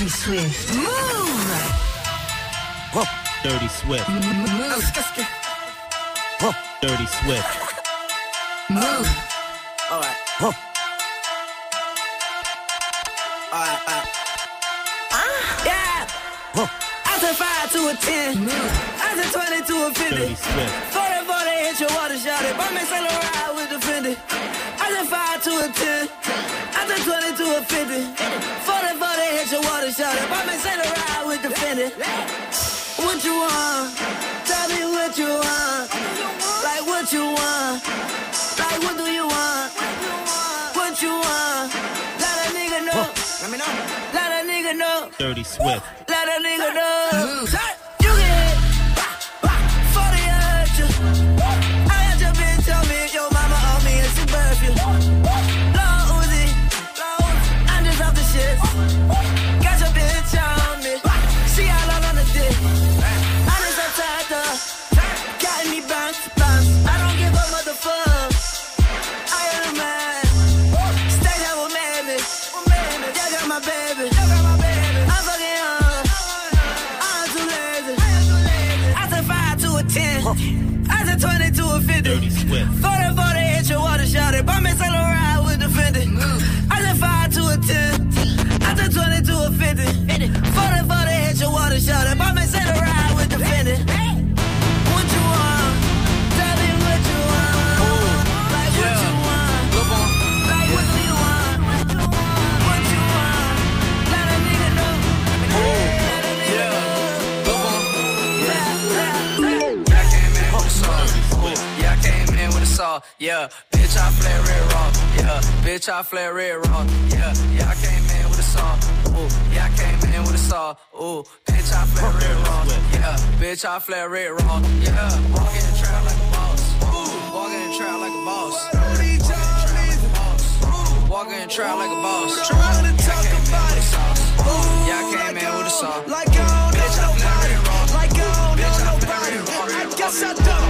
Dirty Swift. Move. Oh, Dirty Swift. Move. Dirty Swift. Move. Alright. Alright, alright. Yeah! I said 5 to a 10. I said 20 to a 50. Dirty Swift. 40 40 hit your water shot it. Buy me Saint Laurent with the Fendi. I said 5 to a 10. I said 20 to a 50. With. What you want? Tell me what you want. Like what you want. Like what do you want? What you want? Let a nigga know. Let me know. Let a nigga know. Dirty Swift. Let a nigga know. Dirty Swift. 40 40 hit your water shot it. Buy me Saint Laurent with the Fendi. Mm. I said 5 to a 10. I said 20 to a 50. 40 40 hit your water shot it. Buy me Yeah, bitch, I flare red raw. Yeah, bitch, I flare red raw. Yeah, yeah, I came in with a saw. Ooh, yeah, I came in with a saw. Ooh, bitch, I flare red raw. Yeah, bitch, I flare red raw. Yeah, walk in the trap like a boss. Ooh, walk in the trap like a boss. Walk in the trap like a boss. Trying to talk about it. Yeah, I came in with a saw. Like I don't know nobody. Like I don't know nobody. I guess I don't.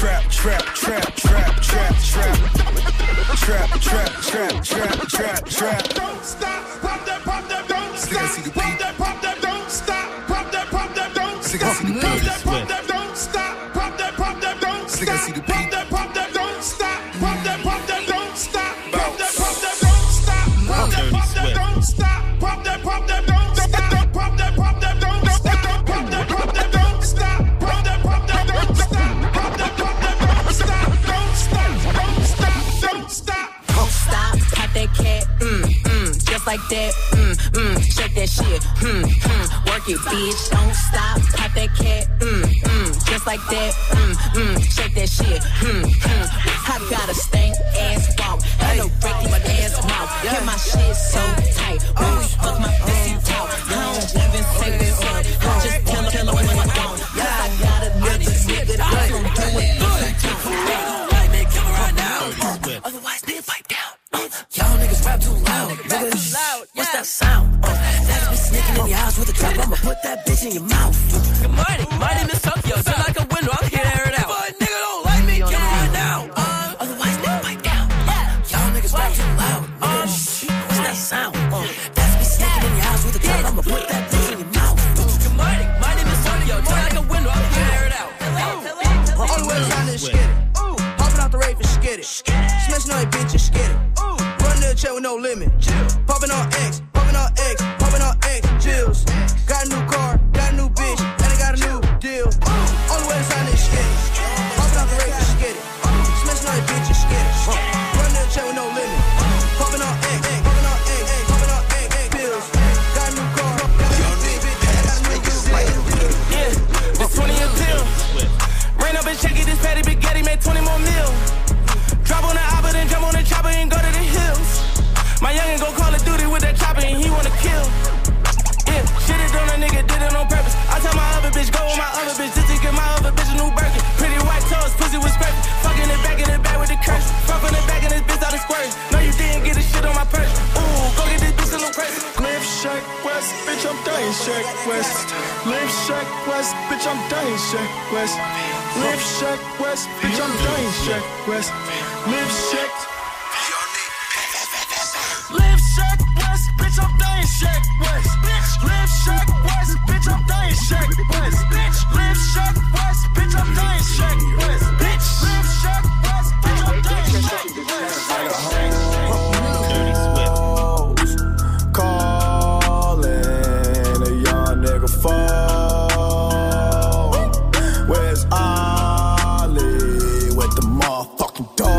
Trap, trap, trap, trap, trap, trap. Trap, trap, trap, trap, trap, trap. Don't stop, pop that, pop that, don't Still gotta see stop. beat. that, pop that, don't stop. Pop that, pop that, don't stop. see the Pop beat. that, pop that, don't stop. Like that, mm, mm, shake that shit, mm, mm, work it, bitch. Don't stop, pop that cat, mm, mm, just like that, mm, mm, shake that shit, mm, West. Live Sheck Wes, bitch, I'm dying Sheck Wes. Live Sheck Wes, bitch, I'm dying Sheck Wes. Live Sheck. Motherfucking dog?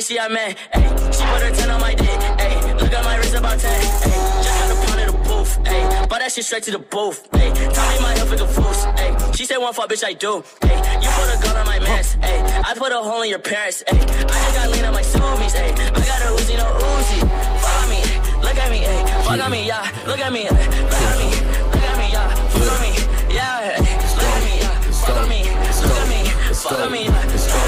She I man. Hey, she put her 10 on my dick. Hey, look at my wrist about 10. Hey, just got a pound of the booth. Hey, bought that shit straight to the booth. Hey, tell me my health is a fool's. Hey, she said one fuck, bitch, I do. Hey, you put a gun on my mans. Hey, I put a hole in your parents. Hey, I just got lean on my zoomies. Hey, I got a Uzi, no Uzi. Follow me. Look at me, hey, fuck on me, yeah. Look at me, look at me, look at me, yeah. Fuck on me, yeah. Look at me, yeah. Fuck on me, look at me, fuck on me, yeah.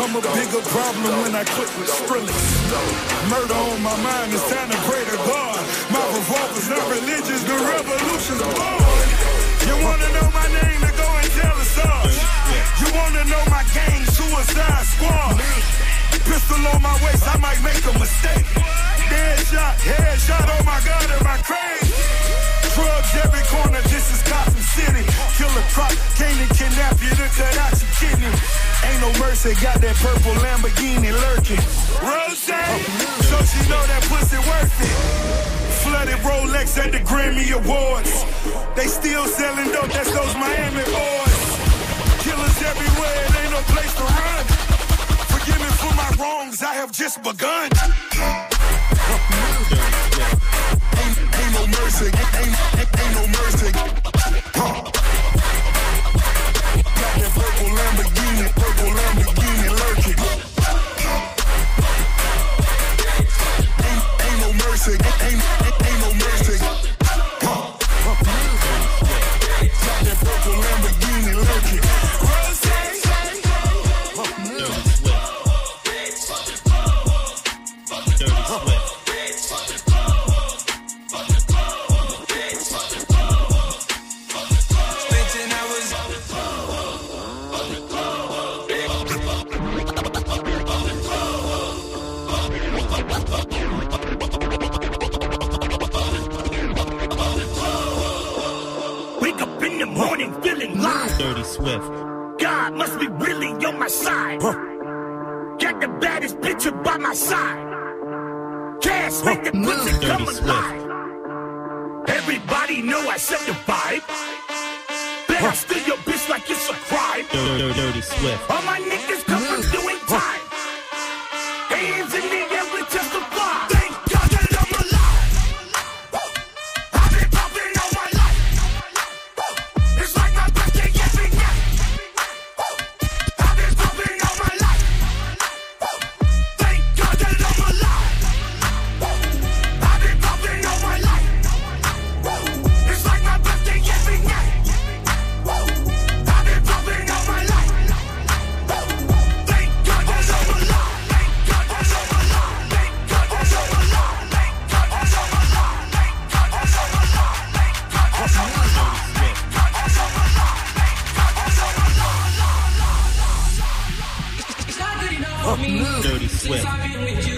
I'm a bigger problem when I quit with Skrillex. Murder on my mind, it's time to pray to God. My revolver's not religious, the revolution's born. You wanna know my name, all. You wanna know my gang, Suicide Squad. Pistol on my waist, I might make a mistake. Dead shot, head shot, oh my god, am I crazy? Drugs every corner, this is Gotham City. Killer Croc, came to kidnap you to cut out your kidney. Ain't no mercy, got that purple Lamborghini lurking. Rose, so she know that pussy worth it. Flooded Rolex at the Grammy Awards. They still selling dope, that's those Miami boys. Killers everywhere, it ain't no place to run. Forgive me for my wrongs, I have just begun. Ain't, ain't no mercy, ain't, ain't, ain't no mercy. Huh. Baddest bitch by my side. Cash make the pussy come Dirty Swift. alive. Everybody know I set the vibe. Bet I steal your bitch like it's a crime. Dirty, dirty Swift. All my niggas come from doing time. Hands in the Swift.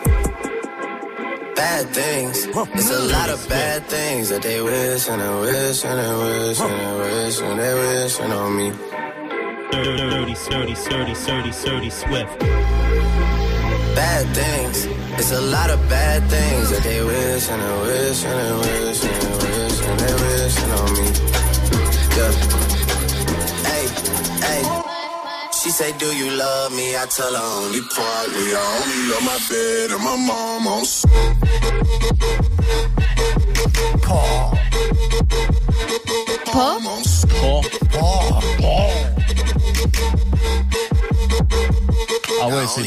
bad things. It's a lot of bad things that they wish and they wish and they wish and they wish and they wishing on me. Dirty, dirty, dirty, dirty, dirty, Swift. Bad things. It's a lot of bad things that they wish and they wish and they wish and they wish and they wishing on me. Yeah. Say, Do you love me? I tell her only partly. I only love my bed and my mom on Paul? Oh, Ah ouais, only c'est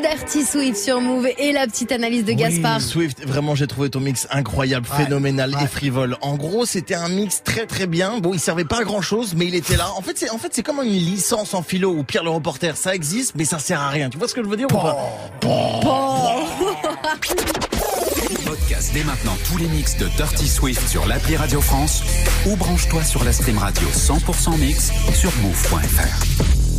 Dirty Swift sur Move et la petite analyse de Gaspard. Oui, Swift, vraiment j'ai trouvé ton mix incroyable, phénoménal et frivole. En gros, c'était un mix très très bien. Bon, il servait pas à grand chose, mais il était là. En fait, c'est en fait c'est comme une licence en philo ou Pierre le reporter, ça existe, mais ça sert à rien. Tu vois ce que je veux dire ou pas Podcast dès maintenant tous les mix de Dirty Swift sur l'appli Radio France ou branche-toi sur la stream radio 100% mix sur move.fr.